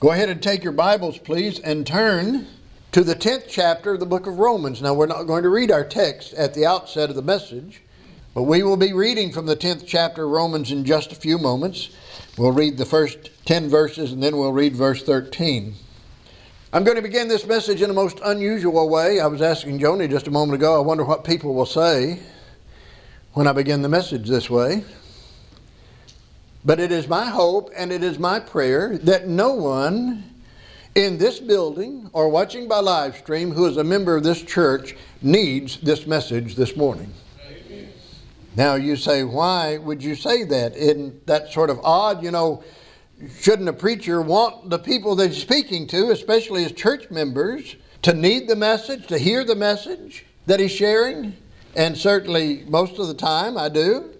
Go ahead and take your Bibles, please, and turn to the 10th chapter of the book of Romans. Now, we're not going to read our text at the outset of the message, but we will be reading from the 10th chapter of Romans in just a few moments. We'll read the first 10 verses and then we'll read verse 13. I'm going to begin this message in a most unusual way. I was asking Joni just a moment ago, I wonder what people will say when I begin the message this way. But it is my hope and it is my prayer that no one in this building or watching by live stream who is a member of this church needs this message this morning. Amen. Now you say, why would you say that? Isn't that sort of odd? You know, shouldn't a preacher want the people that he's speaking to, especially his church members, to need the message, to hear the message that he's sharing? And certainly most of the time I do.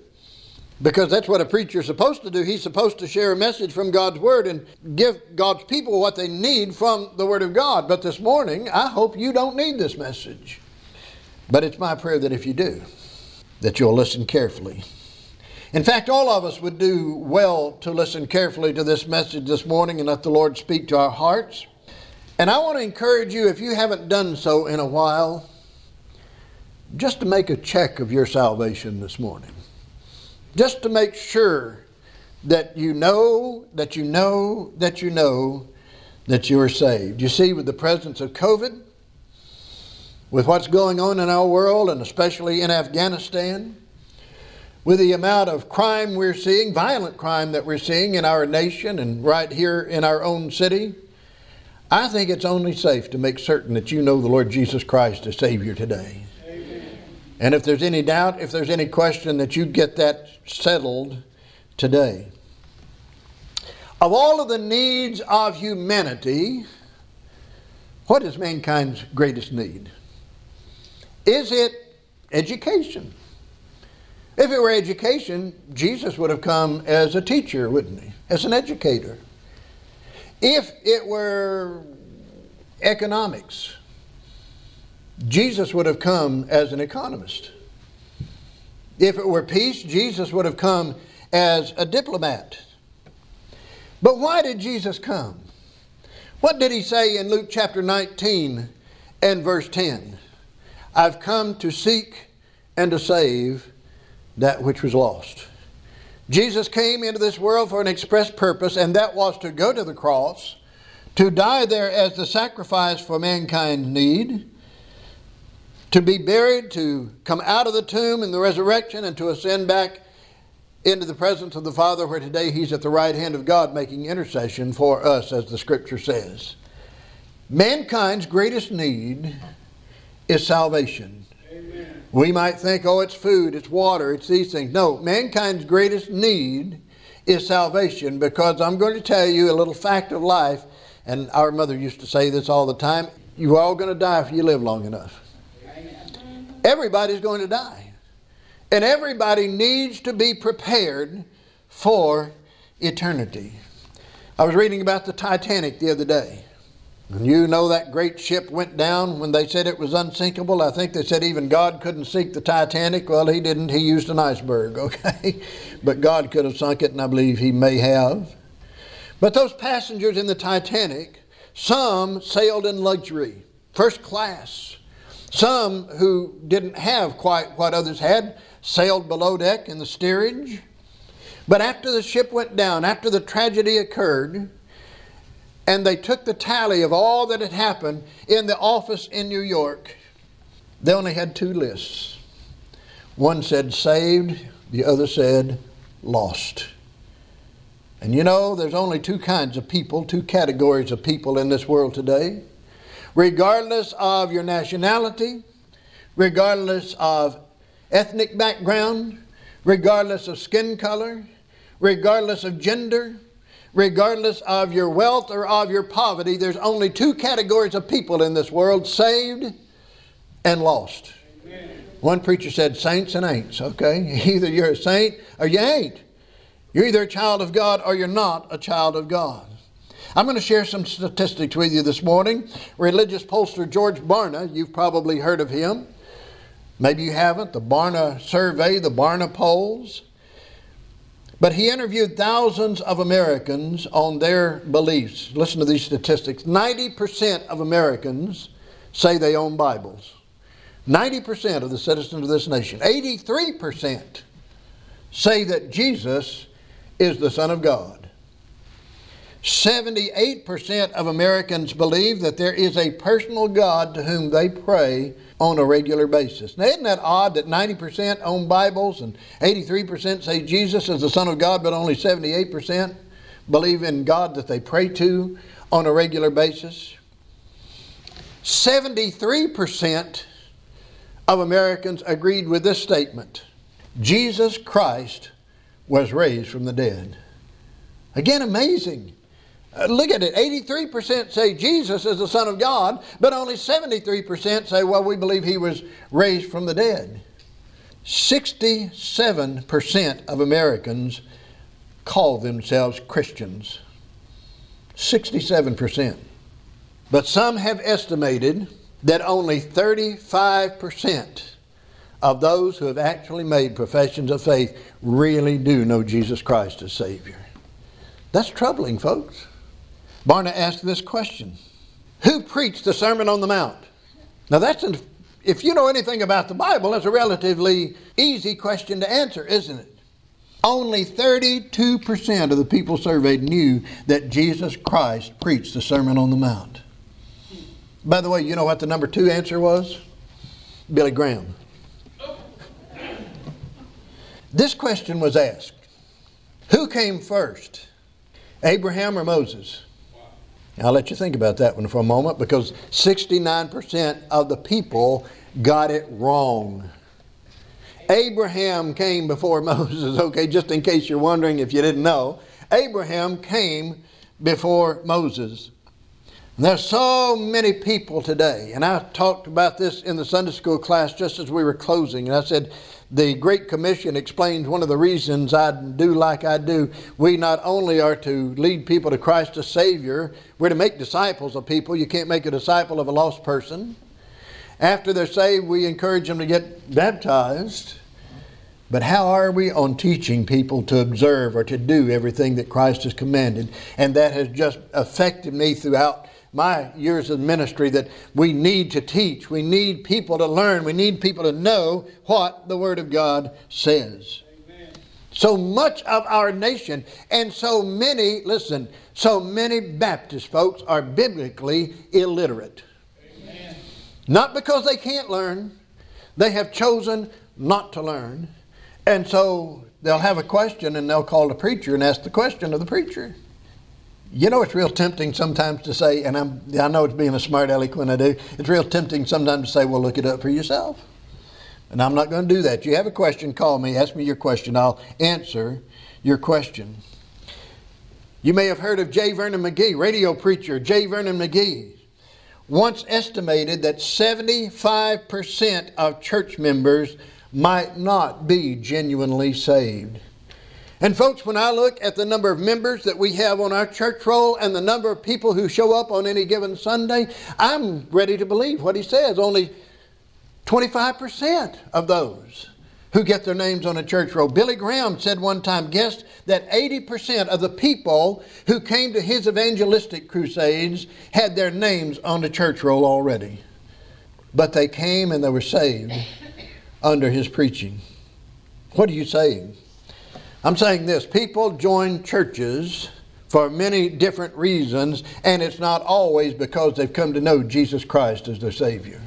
Because that's what a preacher is supposed to do. He's supposed to share a message from God's Word and give God's people what they need from the Word of God. But this morning, I hope you don't need this message. But it's my prayer that if you do, that you'll listen carefully. In fact, all of us would do well to listen carefully to this message this morning and let the Lord speak to our hearts. And I want to encourage you, if you haven't done so in a while, just to make a check of your salvation this morning just to make sure that you know, that you know, that you know that you are saved. You see, with the presence of COVID, with what's going on in our world, and especially in Afghanistan, with the amount of crime we're seeing, violent crime that we're seeing in our nation and right here in our own city, I think it's only safe to make certain that you know the Lord Jesus Christ as Savior today. And if there's any doubt, if there's any question, that you get that settled today. Of all of the needs of humanity, what is mankind's greatest need? Is it education? If it were education, Jesus would have come as a teacher, wouldn't he? As an educator. If it were economics, Jesus would have come as an economist. If it were peace, Jesus would have come as a diplomat. But why did Jesus come? What did he say in Luke chapter 19 and verse 10? I've come to seek and to save that which was lost. Jesus came into this world for an express purpose, and that was to go to the cross, to die there as the sacrifice for mankind's need, to be buried, to come out of the tomb in the resurrection, and to ascend back into the presence of the Father, where today He's at the right hand of God making intercession for us, as the Scripture says. Mankind's greatest need is salvation. Amen. We might think, oh, it's food, it's water, it's these things. No, mankind's greatest need is salvation because I'm going to tell you a little fact of life, and our mother used to say this all the time you're all going to die if you live long enough. Everybody's going to die. And everybody needs to be prepared for eternity. I was reading about the Titanic the other day. And you know that great ship went down when they said it was unsinkable. I think they said even God couldn't sink the Titanic. Well, he didn't. He used an iceberg, okay? but God could have sunk it, and I believe he may have. But those passengers in the Titanic, some sailed in luxury, first class. Some who didn't have quite what others had sailed below deck in the steerage. But after the ship went down, after the tragedy occurred, and they took the tally of all that had happened in the office in New York, they only had two lists. One said saved, the other said lost. And you know, there's only two kinds of people, two categories of people in this world today regardless of your nationality, regardless of ethnic background, regardless of skin color, regardless of gender, regardless of your wealth or of your poverty, there's only two categories of people in this world saved and lost. One preacher said, Saints and ain'ts, okay? Either you're a saint or you ain't. You're either a child of God or you're not a child of God. I'm going to share some statistics with you this morning. Religious pollster George Barna, you've probably heard of him. Maybe you haven't. The Barna survey, the Barna polls. But he interviewed thousands of Americans on their beliefs. Listen to these statistics 90% of Americans say they own Bibles. 90% of the citizens of this nation. 83% say that Jesus is the Son of God. 78% of Americans believe that there is a personal God to whom they pray on a regular basis. Now, isn't that odd that 90% own Bibles and 83% say Jesus is the Son of God, but only 78% believe in God that they pray to on a regular basis? 73% of Americans agreed with this statement Jesus Christ was raised from the dead. Again, amazing. Uh, look at it 83% say Jesus is the Son of God, but only 73% say, well, we believe he was raised from the dead. 67% of Americans call themselves Christians. 67%. But some have estimated that only 35% of those who have actually made professions of faith really do know Jesus Christ as Savior. That's troubling, folks. Barna asked this question Who preached the Sermon on the Mount? Now, that's an, if you know anything about the Bible, that's a relatively easy question to answer, isn't it? Only 32% of the people surveyed knew that Jesus Christ preached the Sermon on the Mount. By the way, you know what the number two answer was? Billy Graham. This question was asked Who came first, Abraham or Moses? I'll let you think about that one for a moment because 69% of the people got it wrong. Abraham came before Moses, okay, just in case you're wondering if you didn't know. Abraham came before Moses. And there's so many people today, and I talked about this in the Sunday school class just as we were closing, and I said, the Great Commission explains one of the reasons I do like I do. We not only are to lead people to Christ as Savior, we're to make disciples of people. You can't make a disciple of a lost person. After they're saved, we encourage them to get baptized. But how are we on teaching people to observe or to do everything that Christ has commanded? And that has just affected me throughout my years of ministry that we need to teach. We need people to learn. We need people to know what the Word of God says. Amen. So much of our nation and so many, listen, so many Baptist folks are biblically illiterate. Amen. Not because they can't learn, they have chosen not to learn. And so they'll have a question and they'll call the preacher and ask the question of the preacher. You know, it's real tempting sometimes to say, and I'm, I know it's being a smart aleck when I do, it's real tempting sometimes to say, well, look it up for yourself. And I'm not going to do that. You have a question, call me, ask me your question. I'll answer your question. You may have heard of J. Vernon McGee, radio preacher J. Vernon McGee, once estimated that 75% of church members might not be genuinely saved. And, folks, when I look at the number of members that we have on our church roll and the number of people who show up on any given Sunday, I'm ready to believe what he says. Only 25% of those who get their names on a church roll. Billy Graham said one time, guessed that 80% of the people who came to his evangelistic crusades had their names on the church roll already. But they came and they were saved under his preaching. What are you saying? I'm saying this people join churches for many different reasons, and it's not always because they've come to know Jesus Christ as their Savior.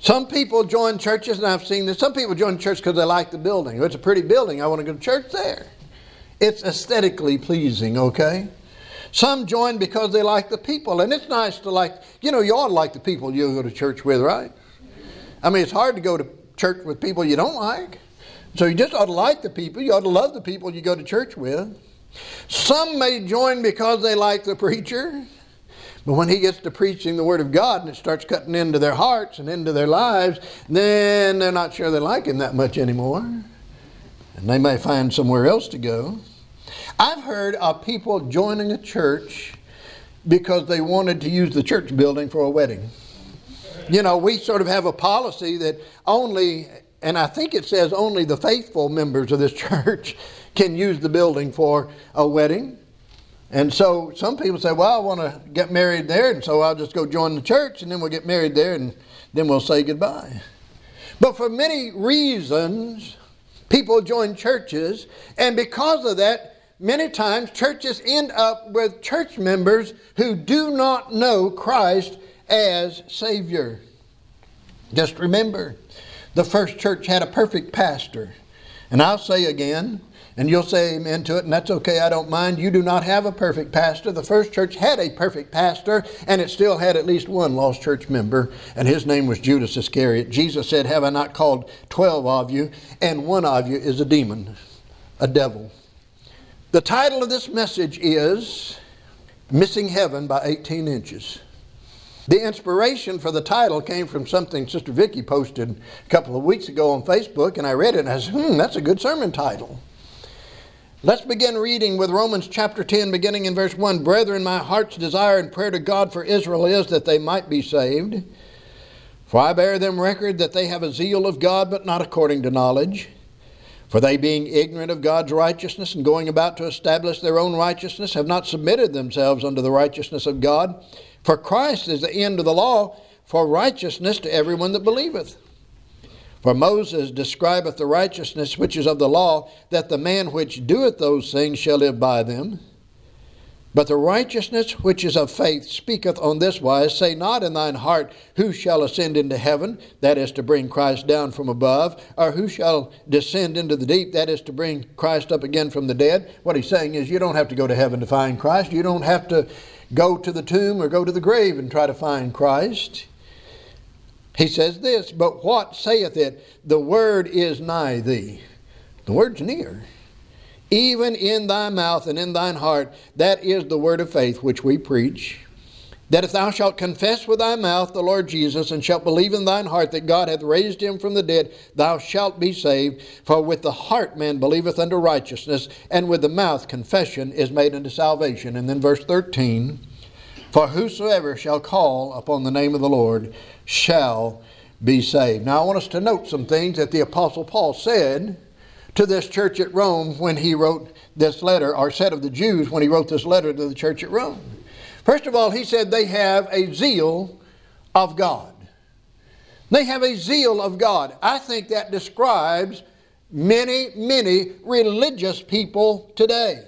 Some people join churches, and I've seen this. Some people join church because they like the building. It's a pretty building. I want to go to church there. It's aesthetically pleasing, okay? Some join because they like the people, and it's nice to like, you know, you ought to like the people you go to church with, right? I mean, it's hard to go to church with people you don't like. So you just ought to like the people. You ought to love the people you go to church with. Some may join because they like the preacher. But when he gets to preaching the Word of God and it starts cutting into their hearts and into their lives, then they're not sure they like him that much anymore. And they may find somewhere else to go. I've heard of people joining a church because they wanted to use the church building for a wedding. You know, we sort of have a policy that only and I think it says only the faithful members of this church can use the building for a wedding. And so some people say, well, I want to get married there, and so I'll just go join the church, and then we'll get married there, and then we'll say goodbye. But for many reasons, people join churches, and because of that, many times churches end up with church members who do not know Christ as Savior. Just remember, the first church had a perfect pastor. And I'll say again, and you'll say amen to it, and that's okay, I don't mind. You do not have a perfect pastor. The first church had a perfect pastor, and it still had at least one lost church member, and his name was Judas Iscariot. Jesus said, Have I not called twelve of you, and one of you is a demon, a devil. The title of this message is Missing Heaven by 18 Inches. The inspiration for the title came from something Sister Vicky posted a couple of weeks ago on Facebook, and I read it and I said, hmm, that's a good sermon title. Let's begin reading with Romans chapter 10, beginning in verse 1. Brethren, my heart's desire and prayer to God for Israel is that they might be saved. For I bear them record that they have a zeal of God, but not according to knowledge. For they, being ignorant of God's righteousness and going about to establish their own righteousness, have not submitted themselves unto the righteousness of God. For Christ is the end of the law for righteousness to everyone that believeth. For Moses describeth the righteousness which is of the law, that the man which doeth those things shall live by them. But the righteousness which is of faith speaketh on this wise Say not in thine heart, Who shall ascend into heaven? That is to bring Christ down from above. Or who shall descend into the deep? That is to bring Christ up again from the dead. What he's saying is, you don't have to go to heaven to find Christ. You don't have to go to the tomb or go to the grave and try to find Christ. He says this, but what saith it? The word is nigh thee. The word's near. Even in thy mouth and in thine heart, that is the word of faith which we preach. That if thou shalt confess with thy mouth the Lord Jesus, and shalt believe in thine heart that God hath raised him from the dead, thou shalt be saved. For with the heart man believeth unto righteousness, and with the mouth confession is made unto salvation. And then verse 13 For whosoever shall call upon the name of the Lord shall be saved. Now, I want us to note some things that the Apostle Paul said to this church at Rome when he wrote this letter, or said of the Jews when he wrote this letter to the church at Rome. First of all, he said they have a zeal of God. They have a zeal of God. I think that describes many, many religious people today.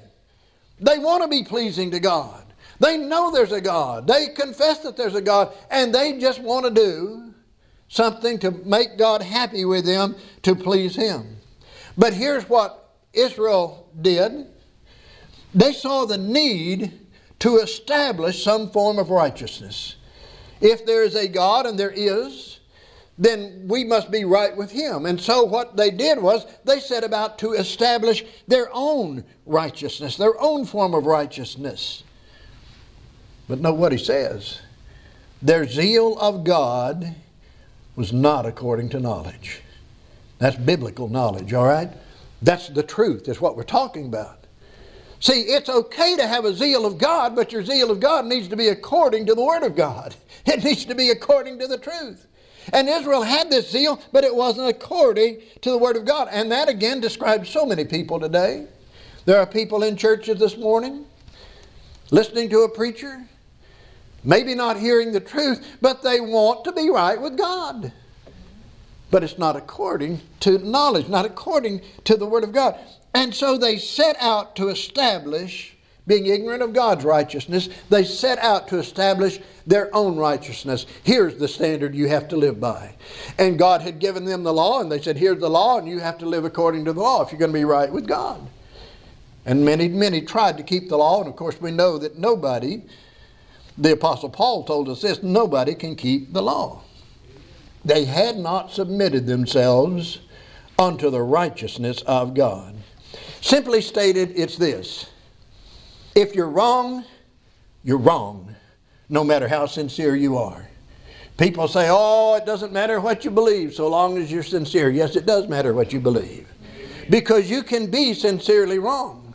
They want to be pleasing to God. They know there's a God. They confess that there's a God, and they just want to do something to make God happy with them to please Him. But here's what Israel did they saw the need to establish some form of righteousness. If there is a God, and there is, then we must be right with Him. And so what they did was they set about to establish their own righteousness, their own form of righteousness. But know what he says. Their zeal of God was not according to knowledge. That's biblical knowledge, all right? That's the truth, that's what we're talking about. See, it's okay to have a zeal of God, but your zeal of God needs to be according to the Word of God. It needs to be according to the truth. And Israel had this zeal, but it wasn't according to the Word of God. And that again describes so many people today. There are people in churches this morning listening to a preacher, maybe not hearing the truth, but they want to be right with God. But it's not according to knowledge, not according to the Word of God. And so they set out to establish, being ignorant of God's righteousness, they set out to establish their own righteousness. Here's the standard you have to live by. And God had given them the law, and they said, Here's the law, and you have to live according to the law if you're going to be right with God. And many, many tried to keep the law, and of course, we know that nobody the Apostle Paul told us this nobody can keep the law. They had not submitted themselves unto the righteousness of God. Simply stated, it's this if you're wrong, you're wrong, no matter how sincere you are. People say, oh, it doesn't matter what you believe so long as you're sincere. Yes, it does matter what you believe. Because you can be sincerely wrong.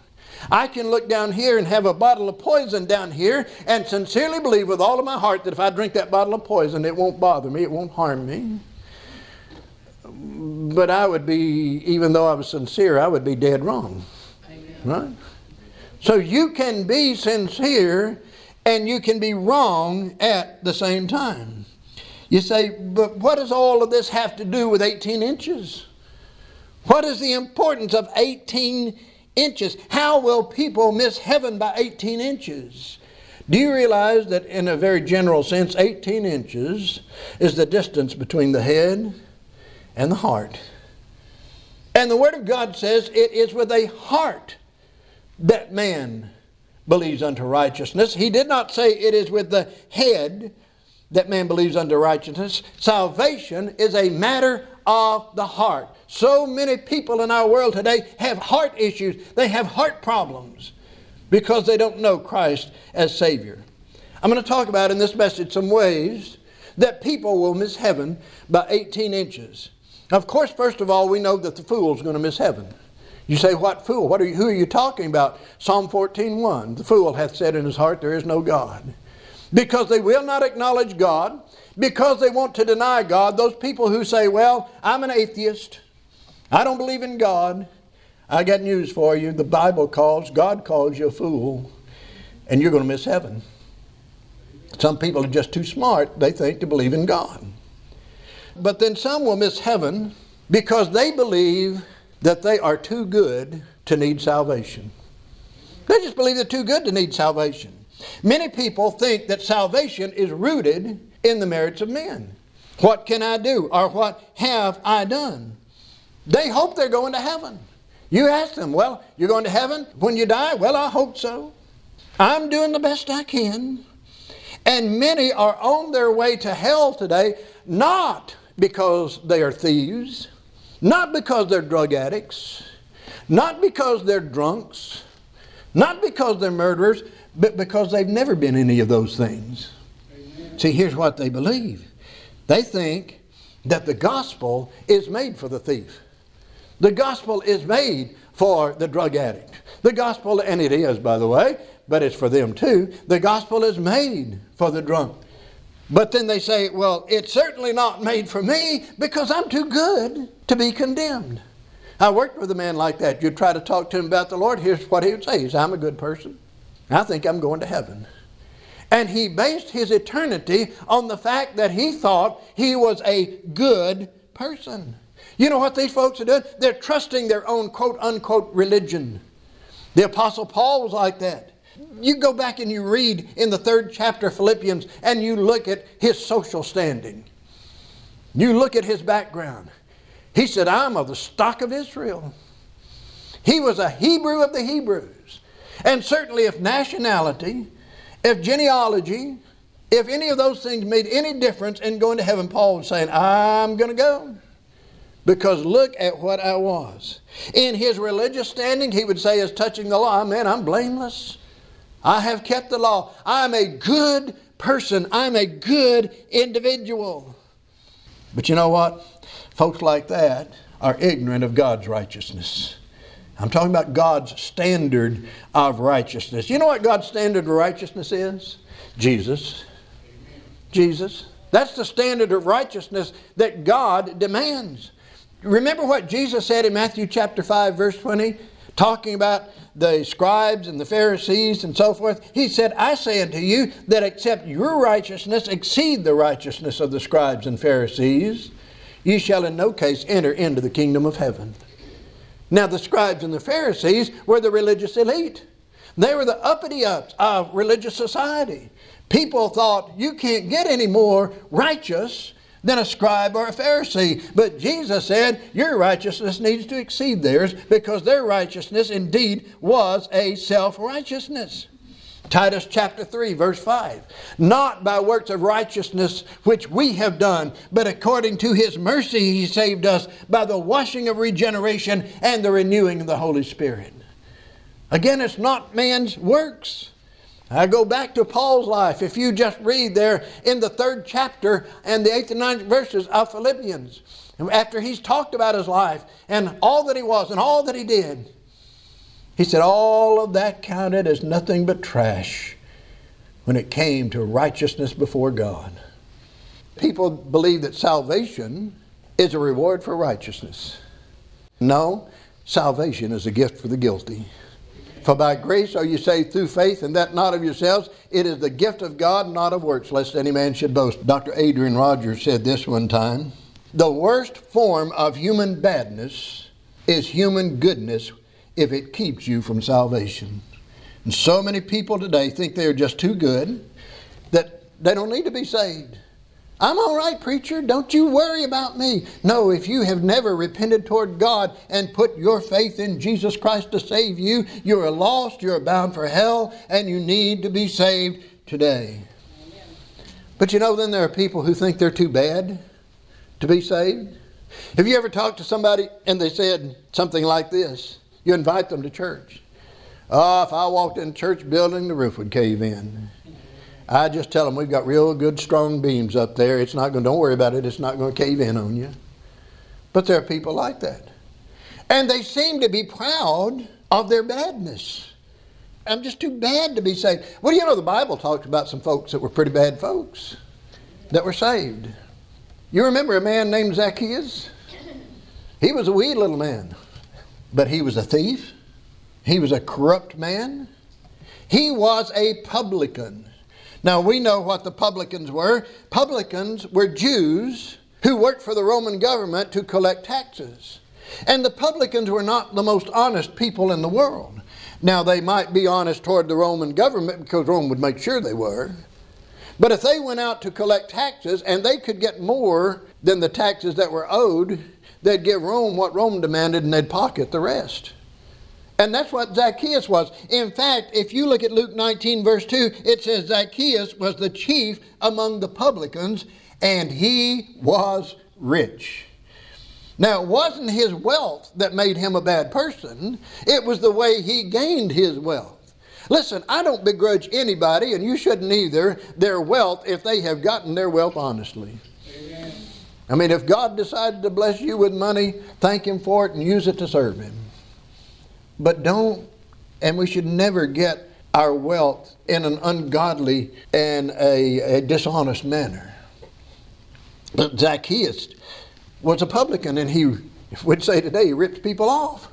I can look down here and have a bottle of poison down here and sincerely believe with all of my heart that if I drink that bottle of poison, it won't bother me, it won't harm me. But I would be, even though I was sincere, I would be dead wrong. Right? So you can be sincere and you can be wrong at the same time. You say, but what does all of this have to do with 18 inches? What is the importance of 18 inches? How will people miss heaven by 18 inches? Do you realize that, in a very general sense, 18 inches is the distance between the head and the heart? And the Word of God says it is with a heart that man believes unto righteousness. He did not say it is with the head that man believes unto righteousness. Salvation is a matter of the heart. So many people in our world today have heart issues, they have heart problems because they don't know Christ as Savior. I'm going to talk about in this message some ways that people will miss heaven by 18 inches. Of course, first of all, we know that the fool is going to miss heaven. You say, What fool? What are you, who are you talking about? Psalm 14:1. The fool hath said in his heart, There is no God. Because they will not acknowledge God, because they want to deny God, those people who say, Well, I'm an atheist, I don't believe in God, I got news for you. The Bible calls, God calls you a fool, and you're going to miss heaven. Some people are just too smart, they think, to believe in God. But then some will miss heaven because they believe that they are too good to need salvation. They just believe they're too good to need salvation. Many people think that salvation is rooted in the merits of men. What can I do? Or what have I done? They hope they're going to heaven. You ask them, well, you're going to heaven when you die? Well, I hope so. I'm doing the best I can. And many are on their way to hell today, not because they are thieves, not because they're drug addicts, not because they're drunks, not because they're murderers, but because they've never been any of those things. Amen. See, here's what they believe they think that the gospel is made for the thief, the gospel is made for the drug addict. The gospel, and it is, by the way, but it's for them too. The gospel is made for the drunk. But then they say, well, it's certainly not made for me because I'm too good to be condemned. I worked with a man like that. You'd try to talk to him about the Lord. Here's what he would say. He's, I'm a good person. I think I'm going to heaven. And he based his eternity on the fact that he thought he was a good person. You know what these folks are doing? They're trusting their own quote unquote religion. The Apostle Paul was like that you go back and you read in the third chapter of Philippians and you look at his social standing. You look at his background. He said, I'm of the stock of Israel. He was a Hebrew of the Hebrews. And certainly, if nationality, if genealogy, if any of those things made any difference in going to heaven, Paul was saying, I'm going to go. Because look at what I was. In his religious standing, he would say, as touching the law, man, I'm blameless. I have kept the law. I'm a good person. I'm a good individual. But you know what? Folks like that are ignorant of God's righteousness. I'm talking about God's standard of righteousness. You know what God's standard of righteousness is? Jesus. Jesus. That's the standard of righteousness that God demands. Remember what Jesus said in Matthew chapter 5 verse 20 talking about the scribes and the Pharisees and so forth, he said, I say unto you that except your righteousness exceed the righteousness of the scribes and Pharisees, ye shall in no case enter into the kingdom of heaven. Now, the scribes and the Pharisees were the religious elite. They were the uppity ups of religious society. People thought you can't get any more righteous than a scribe or a Pharisee. But Jesus said, Your righteousness needs to exceed theirs because their righteousness indeed was a self righteousness. Titus chapter 3, verse 5. Not by works of righteousness which we have done, but according to his mercy he saved us by the washing of regeneration and the renewing of the Holy Spirit. Again, it's not man's works. I go back to Paul's life. If you just read there in the third chapter and the eighth and ninth verses of Philippians, after he's talked about his life and all that he was and all that he did, he said, All of that counted as nothing but trash when it came to righteousness before God. People believe that salvation is a reward for righteousness. No, salvation is a gift for the guilty. For by grace are you saved through faith, and that not of yourselves. It is the gift of God, not of works, lest any man should boast. Dr. Adrian Rogers said this one time The worst form of human badness is human goodness if it keeps you from salvation. And so many people today think they are just too good that they don't need to be saved. I'm all right, preacher. Don't you worry about me. No, if you have never repented toward God and put your faith in Jesus Christ to save you, you are lost, you're bound for hell, and you need to be saved today. Amen. But you know, then there are people who think they're too bad to be saved. Have you ever talked to somebody and they said something like this? You invite them to church. Oh, if I walked in church building, the roof would cave in. I just tell them we've got real good strong beams up there. It's not going. Don't worry about it. It's not going to cave in on you. But there are people like that, and they seem to be proud of their badness. I'm just too bad to be saved. Well, you know the Bible talks about some folks that were pretty bad folks that were saved. You remember a man named Zacchaeus? He was a wee little man, but he was a thief. He was a corrupt man. He was a publican. Now we know what the publicans were. Publicans were Jews who worked for the Roman government to collect taxes. And the publicans were not the most honest people in the world. Now they might be honest toward the Roman government because Rome would make sure they were. But if they went out to collect taxes and they could get more than the taxes that were owed, they'd give Rome what Rome demanded and they'd pocket the rest. And that's what Zacchaeus was. In fact, if you look at Luke 19, verse 2, it says Zacchaeus was the chief among the publicans, and he was rich. Now, it wasn't his wealth that made him a bad person, it was the way he gained his wealth. Listen, I don't begrudge anybody, and you shouldn't either, their wealth if they have gotten their wealth honestly. Amen. I mean, if God decided to bless you with money, thank Him for it and use it to serve Him. But don't, and we should never get our wealth in an ungodly and a, a dishonest manner. But Zacchaeus was a publican, and he would say today he ripped people off.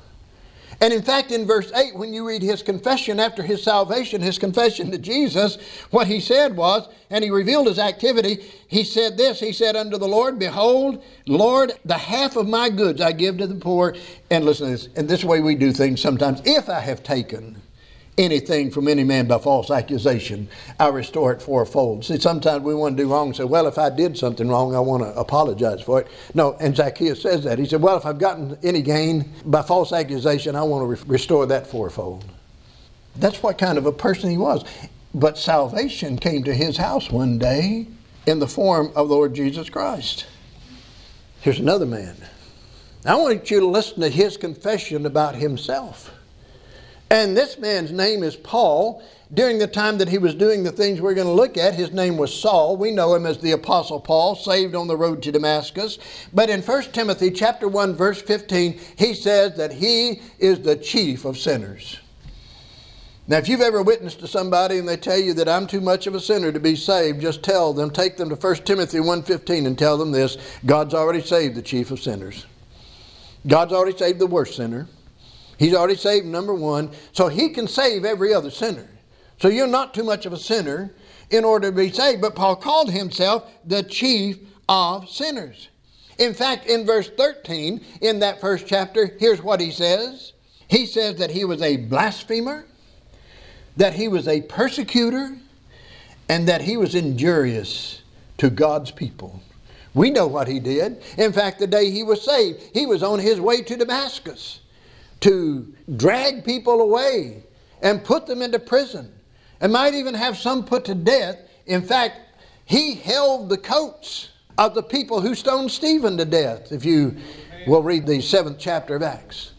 And in fact, in verse 8, when you read his confession after his salvation, his confession to Jesus, what he said was, and he revealed his activity, he said this He said unto the Lord, Behold, Lord, the half of my goods I give to the poor. And listen to this, and this way we do things sometimes. If I have taken anything from any man by false accusation, I restore it fourfold. See, sometimes we want to do wrong and say, well, if I did something wrong, I want to apologize for it. No, and Zacchaeus says that. He said, well, if I've gotten any gain by false accusation, I want to re- restore that fourfold. That's what kind of a person he was. But salvation came to his house one day in the form of the Lord Jesus Christ. Here's another man. I want you to listen to his confession about himself. And this man's name is Paul. During the time that he was doing the things we're going to look at, his name was Saul. We know him as the apostle Paul, saved on the road to Damascus. But in 1 Timothy chapter 1 verse 15, he says that he is the chief of sinners. Now, if you've ever witnessed to somebody and they tell you that I'm too much of a sinner to be saved, just tell them, take them to 1 Timothy 1.15 and tell them this, God's already saved the chief of sinners. God's already saved the worst sinner. He's already saved number one, so he can save every other sinner. So you're not too much of a sinner in order to be saved. But Paul called himself the chief of sinners. In fact, in verse 13, in that first chapter, here's what he says He says that he was a blasphemer, that he was a persecutor, and that he was injurious to God's people. We know what he did. In fact, the day he was saved, he was on his way to Damascus to drag people away and put them into prison and might even have some put to death. In fact, he held the coats of the people who stoned Stephen to death, if you will read the seventh chapter of Acts.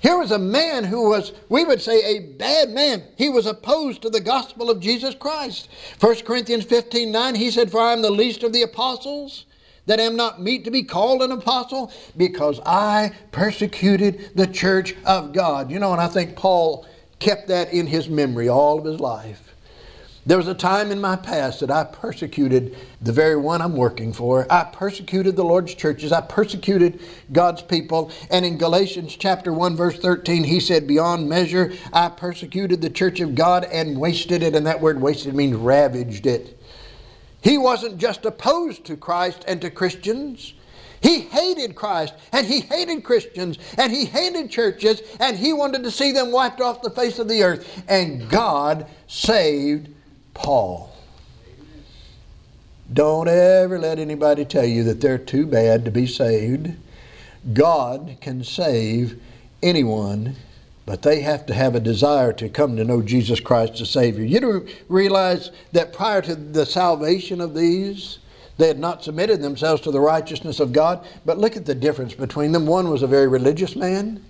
Here was a man who was, we would say, a bad man. He was opposed to the gospel of Jesus Christ. 1 Corinthians 15 9, he said, For I am the least of the apostles that am not meet to be called an apostle? Because I persecuted the church of God. You know, and I think Paul kept that in his memory all of his life. There was a time in my past that I persecuted the very one I'm working for. I persecuted the Lord's churches. I persecuted God's people. And in Galatians chapter 1 verse 13, he said, "Beyond measure I persecuted the church of God and wasted it." And that word wasted means ravaged it. He wasn't just opposed to Christ and to Christians. He hated Christ and he hated Christians and he hated churches and he wanted to see them wiped off the face of the earth. And God saved Paul. Don't ever let anybody tell you that they're too bad to be saved. God can save anyone, but they have to have a desire to come to know Jesus Christ as Savior. You do realize that prior to the salvation of these, they had not submitted themselves to the righteousness of God. But look at the difference between them. One was a very religious man,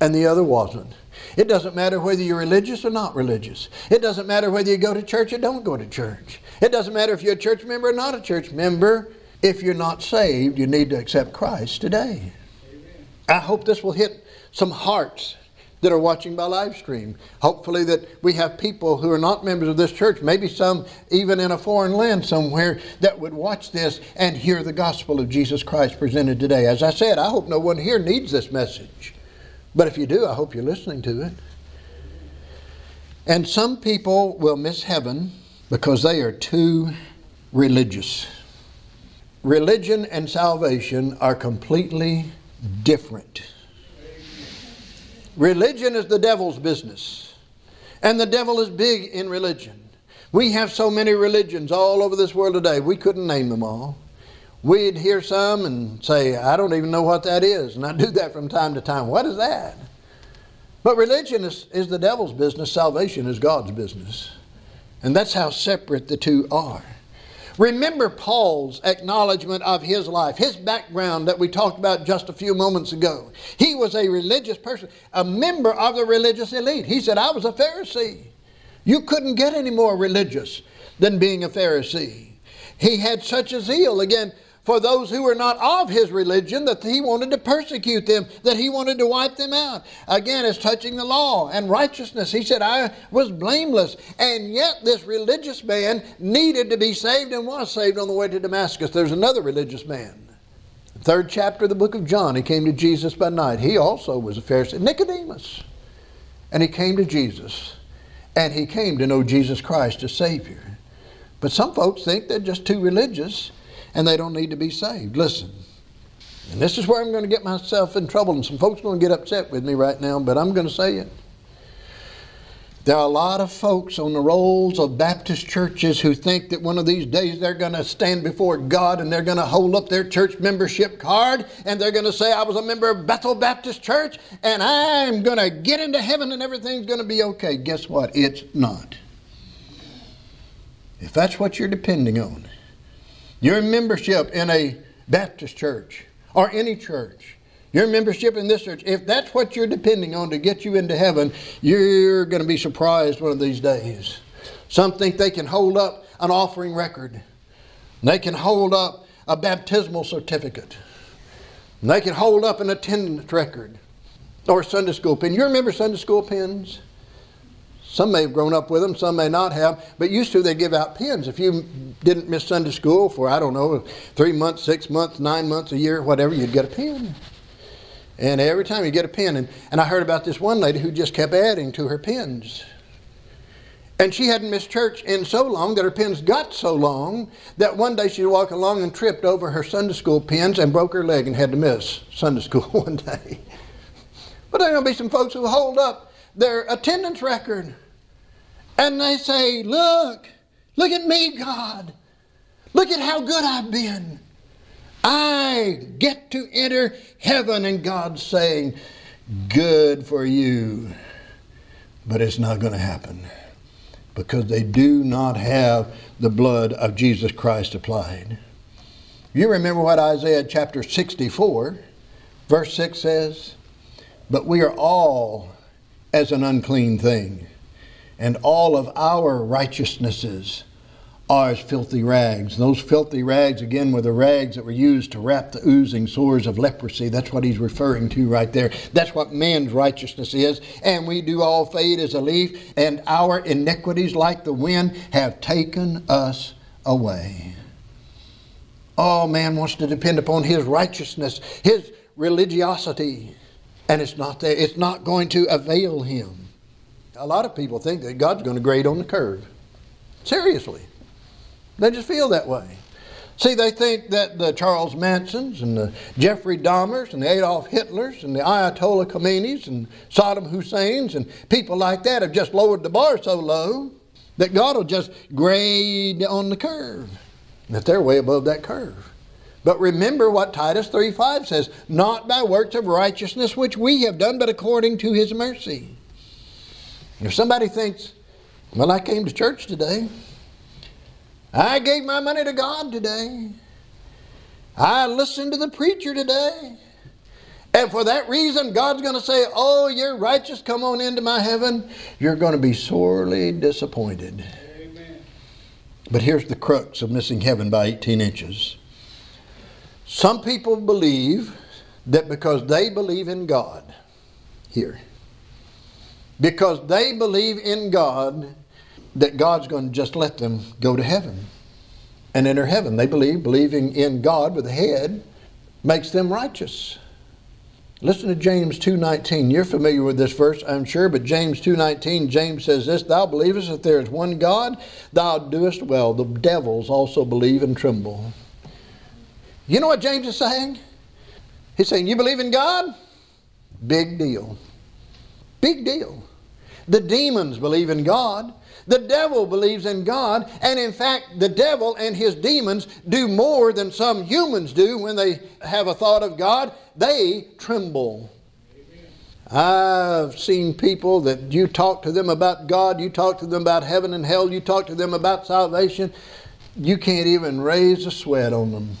and the other wasn't. It doesn't matter whether you're religious or not religious. It doesn't matter whether you go to church or don't go to church. It doesn't matter if you're a church member or not a church member. If you're not saved, you need to accept Christ today. I hope this will hit some hearts that are watching by live stream. Hopefully, that we have people who are not members of this church, maybe some even in a foreign land somewhere, that would watch this and hear the gospel of Jesus Christ presented today. As I said, I hope no one here needs this message. But if you do, I hope you're listening to it. And some people will miss heaven because they are too religious. Religion and salvation are completely different. Religion is the devil's business, and the devil is big in religion. We have so many religions all over this world today, we couldn't name them all. We'd hear some and say, I don't even know what that is. And I do that from time to time. What is that? But religion is, is the devil's business, salvation is God's business. And that's how separate the two are. Remember Paul's acknowledgement of his life, his background that we talked about just a few moments ago. He was a religious person, a member of the religious elite. He said, I was a Pharisee. You couldn't get any more religious than being a Pharisee. He had such a zeal. Again, for those who were not of his religion that he wanted to persecute them, that he wanted to wipe them out. Again, it's touching the law and righteousness, he said, I was blameless. And yet, this religious man needed to be saved and was saved on the way to Damascus. There's another religious man. Third chapter of the book of John, he came to Jesus by night. He also was a Pharisee, Nicodemus. And he came to Jesus. And he came to know Jesus Christ as Savior. But some folks think they're just too religious and they don't need to be saved. Listen, and this is where I'm going to get myself in trouble, and some folks are going to get upset with me right now, but I'm going to say it. There are a lot of folks on the rolls of Baptist churches who think that one of these days they're going to stand before God and they're going to hold up their church membership card and they're going to say, I was a member of Bethel Baptist Church and I'm going to get into heaven and everything's going to be okay. Guess what? It's not. If that's what you're depending on, your membership in a Baptist church or any church, your membership in this church, if that's what you're depending on to get you into heaven, you're going to be surprised one of these days. Some think they can hold up an offering record, they can hold up a baptismal certificate, they can hold up an attendance record or Sunday school pin. You remember Sunday school pins? Some may have grown up with them, some may not have, but used to they give out pins. If you didn't miss Sunday school for, I don't know, three months, six months, nine months, a year, whatever, you'd get a pin. And every time you get a pin, and, and I heard about this one lady who just kept adding to her pins. And she hadn't missed church in so long that her pins got so long that one day she walked along and tripped over her Sunday school pins and broke her leg and had to miss Sunday school one day. But there are going to be some folks who hold up their attendance record and they say, Look, look at me, God. Look at how good I've been. I get to enter heaven, and God's saying, Good for you. But it's not going to happen because they do not have the blood of Jesus Christ applied. You remember what Isaiah chapter 64, verse 6 says? But we are all as an unclean thing, and all of our righteousnesses are as filthy rags. Those filthy rags, again, were the rags that were used to wrap the oozing sores of leprosy. That's what he's referring to right there. That's what man's righteousness is. And we do all fade as a leaf, and our iniquities, like the wind, have taken us away. Oh, man wants to depend upon his righteousness, his religiosity, and it's not there. It's not going to avail him. A lot of people think that God's going to grade on the curve. Seriously. They just feel that way. See, they think that the Charles Mansons and the Jeffrey Dahmers and the Adolf Hitlers and the Ayatollah Khomeinis and Saddam Husseins and people like that have just lowered the bar so low that God will just grade on the curve. That they're way above that curve. But remember what Titus 3:5 says, not by works of righteousness which we have done, but according to his mercy. If somebody thinks, well, I came to church today, I gave my money to God today. I listened to the preacher today. And for that reason, God's going to say, Oh, you're righteous, come on into my heaven. You're going to be sorely disappointed. Amen. But here's the crux of missing heaven by 18 inches. Some people believe that because they believe in God, here, because they believe in God, that God's going to just let them go to heaven and enter heaven. They believe believing in God with the head makes them righteous. Listen to James 2:19. You're familiar with this verse, I'm sure, but James 2:19, James says this, "Thou believest that there is one God, thou doest well. The devils also believe and tremble." You know what James is saying? He's saying, "You believe in God? Big deal. Big deal. The demons believe in God. The devil believes in God, and in fact, the devil and his demons do more than some humans do when they have a thought of God. They tremble. I've seen people that you talk to them about God, you talk to them about heaven and hell, you talk to them about salvation, you can't even raise a sweat on them.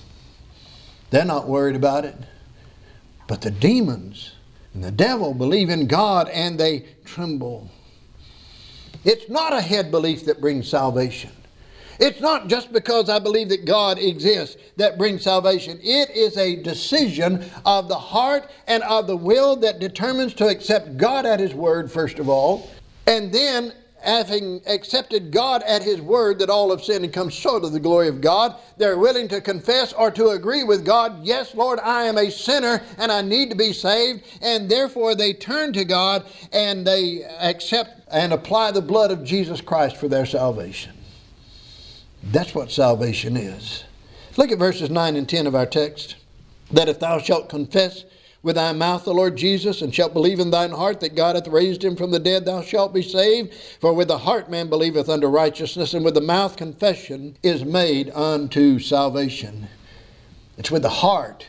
They're not worried about it. But the demons and the devil believe in God and they tremble. It's not a head belief that brings salvation. It's not just because I believe that God exists that brings salvation. It is a decision of the heart and of the will that determines to accept God at His word, first of all, and then having accepted God at His word that all have sinned and come short of the glory of God, they're willing to confess or to agree with God, yes, Lord, I am a sinner and I need to be saved, and therefore they turn to God and they accept and apply the blood of Jesus Christ for their salvation. That's what salvation is. Look at verses 9 and 10 of our text. That if thou shalt confess with thy mouth the Lord Jesus, and shalt believe in thine heart that God hath raised him from the dead, thou shalt be saved. For with the heart man believeth unto righteousness, and with the mouth confession is made unto salvation. It's with the heart,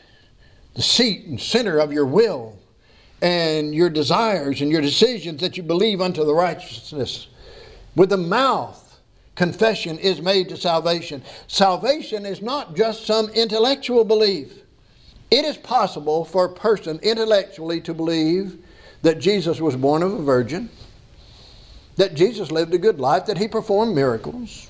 the seat and center of your will, and your desires and your decisions that you believe unto the righteousness. With the mouth, confession is made to salvation. Salvation is not just some intellectual belief. It is possible for a person intellectually to believe that Jesus was born of a virgin, that Jesus lived a good life, that he performed miracles,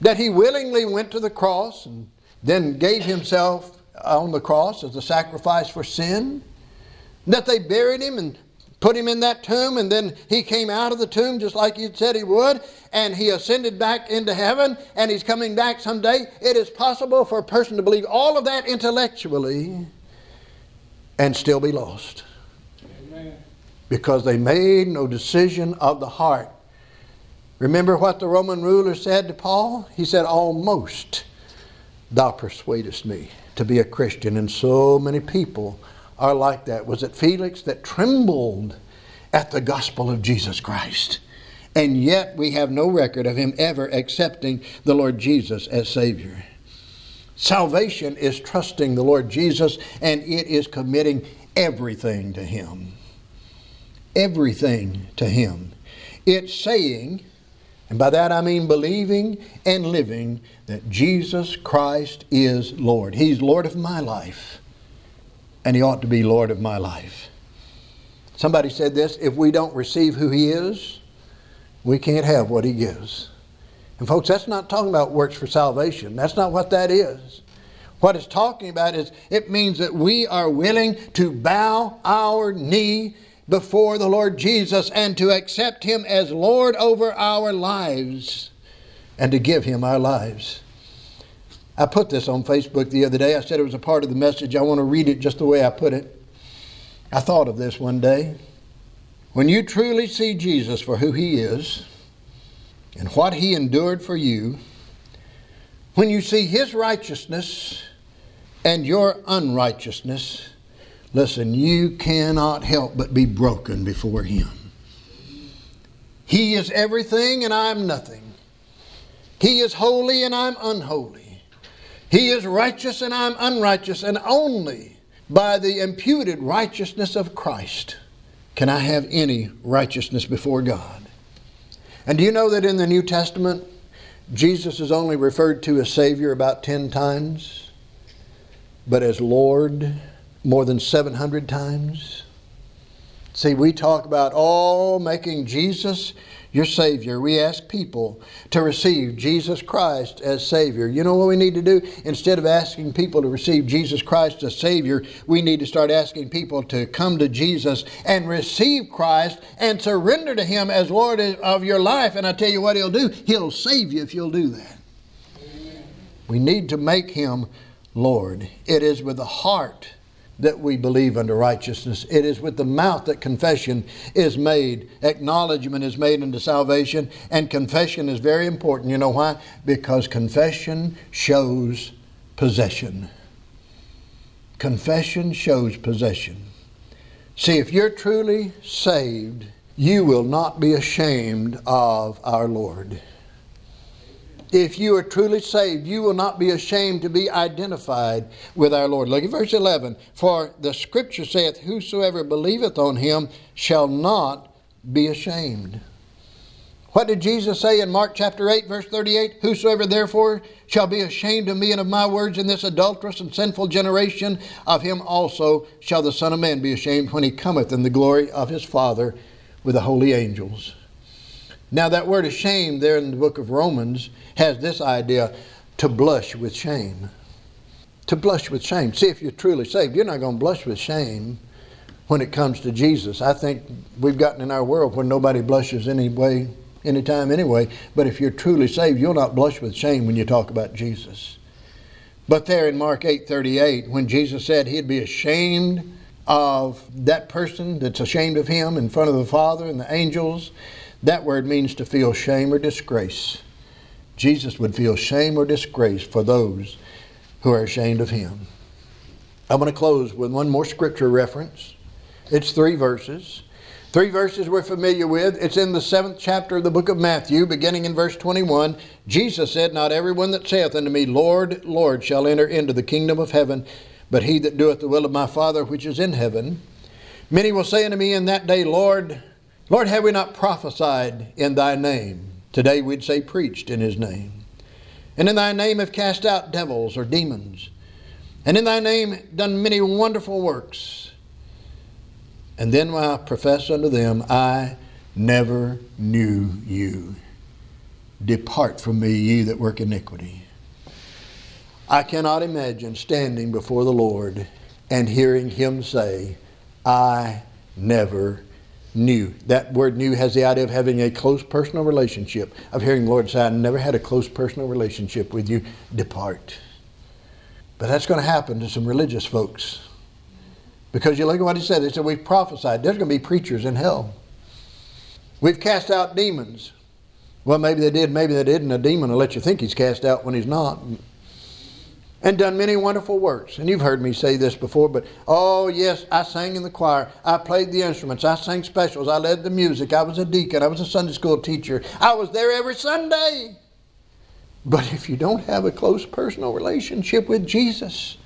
that he willingly went to the cross and then gave himself on the cross as a sacrifice for sin, that they buried him and put him in that tomb, and then he came out of the tomb just like he said he would, and he ascended back into heaven, and he's coming back someday. It is possible for a person to believe all of that intellectually and still be lost. Amen. Because they made no decision of the heart. Remember what the Roman ruler said to Paul? He said, Almost thou persuadest me to be a Christian, and so many people are like that. Was it Felix that trembled at the gospel of Jesus Christ? And yet we have no record of him ever accepting the Lord Jesus as Savior. Salvation is trusting the Lord Jesus and it is committing everything to Him. Everything to Him. It's saying, and by that I mean believing and living, that Jesus Christ is Lord. He's Lord of my life and He ought to be Lord of my life. Somebody said this if we don't receive who He is, we can't have what He gives. And folks, that's not talking about works for salvation. That's not what that is. What it's talking about is it means that we are willing to bow our knee before the Lord Jesus and to accept Him as Lord over our lives and to give Him our lives. I put this on Facebook the other day. I said it was a part of the message. I want to read it just the way I put it. I thought of this one day. When you truly see Jesus for who He is and what He endured for you, when you see His righteousness and your unrighteousness, listen, you cannot help but be broken before Him. He is everything and I'm nothing. He is holy and I'm unholy. He is righteous and I'm unrighteous, and only by the imputed righteousness of Christ can I have any righteousness before God. And do you know that in the New Testament, Jesus is only referred to as Savior about 10 times? but as Lord more than 700 times. See, we talk about all making Jesus your Savior. We ask people to receive Jesus Christ as Savior. You know what we need to do? Instead of asking people to receive Jesus Christ as Savior, we need to start asking people to come to Jesus and receive Christ and surrender to Him as Lord of your life. And I tell you what He'll do He'll save you if you'll do that. We need to make Him Lord. It is with the heart that we believe unto righteousness. It is with the mouth that confession is made. Acknowledgement is made unto salvation, and confession is very important. You know why? Because confession shows possession. Confession shows possession. See, if you're truly saved, you will not be ashamed of our Lord if you are truly saved, you will not be ashamed to be identified with our Lord. Look at verse 11. For the scripture saith, Whosoever believeth on him shall not be ashamed. What did Jesus say in Mark chapter 8, verse 38? Whosoever therefore shall be ashamed of me and of my words in this adulterous and sinful generation, of him also shall the Son of Man be ashamed when he cometh in the glory of his Father with the holy angels. Now, that word "shame" there in the book of Romans has this idea to blush with shame. To blush with shame. See, if you're truly saved, you're not going to blush with shame when it comes to Jesus. I think we've gotten in our world where nobody blushes anyway, anytime anyway. But if you're truly saved, you'll not blush with shame when you talk about Jesus. But there in Mark 8:38, when Jesus said he'd be ashamed of that person that's ashamed of him in front of the Father and the angels, that word means to feel shame or disgrace. Jesus would feel shame or disgrace for those who are ashamed of him. I'm going to close with one more scripture reference. It's three verses. Three verses we're familiar with. It's in the seventh chapter of the book of Matthew, beginning in verse 21. Jesus said, Not everyone that saith unto me, Lord, Lord, shall enter into the kingdom of heaven, but he that doeth the will of my Father which is in heaven. Many will say unto me in that day, Lord, Lord, have we not prophesied in thy name? Today we'd say preached in his name. And in thy name have cast out devils or demons. And in thy name done many wonderful works. And then I profess unto them, I never knew you. Depart from me, ye that work iniquity. I cannot imagine standing before the Lord and hearing him say, I never knew. That word knew has the idea of having a close personal relationship, of hearing Lord say, I never had a close personal relationship with you. Depart. But that's going to happen to some religious folks. Because you look at what he said. He said, We've prophesied. There's going to be preachers in hell. We've cast out demons. Well, maybe they did, maybe they didn't. A demon will let you think he's cast out when he's not and done many wonderful works. And you've heard me say this before, but oh, yes, I sang in the choir. I played the instruments. I sang specials. I led the music. I was a deacon. I was a Sunday school teacher. I was there every Sunday. But if you don't have a close personal relationship with Jesus,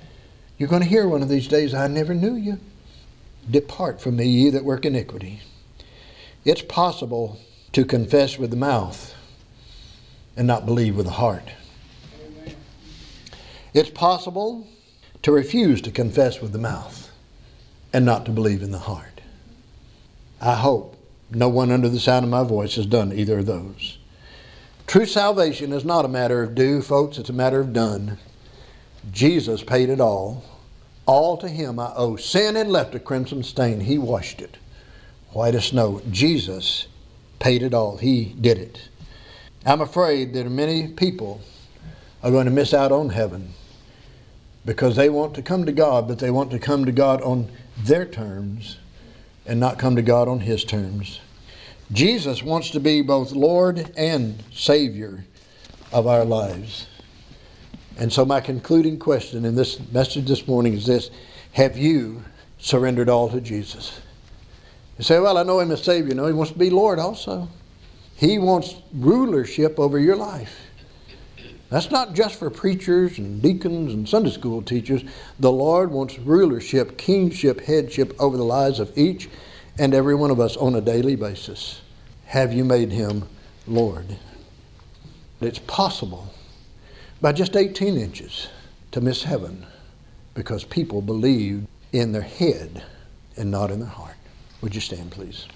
you're going to hear one of these days, I never knew you. Depart from me, ye that work iniquity. It's possible to confess with the mouth and not believe with the heart. It's possible to refuse to confess with the mouth and not to believe in the heart. I hope no one under the sound of my voice has done either of those. True salvation is not a matter of do, folks, it's a matter of done. Jesus paid it all. All to him I owe. Sin had left a crimson stain. He washed it white as snow. Jesus paid it all. He did it. I'm afraid that many people are going to miss out on heaven because they want to come to God, but they want to come to God on their terms and not come to God on His terms. Jesus wants to be both Lord and Savior of our lives. And so, my concluding question in this message this morning is this Have you surrendered all to Jesus? You say, Well, I know Him as Savior. No, He wants to be Lord also. He wants rulership over your life. That's not just for preachers and deacons and Sunday school teachers. The Lord wants rulership, kingship, headship over the lives of each and every one of us on a daily basis. Have you made him Lord? It's possible by just 18 inches to miss heaven because people believe in their head and not in their heart. Would you stand, please?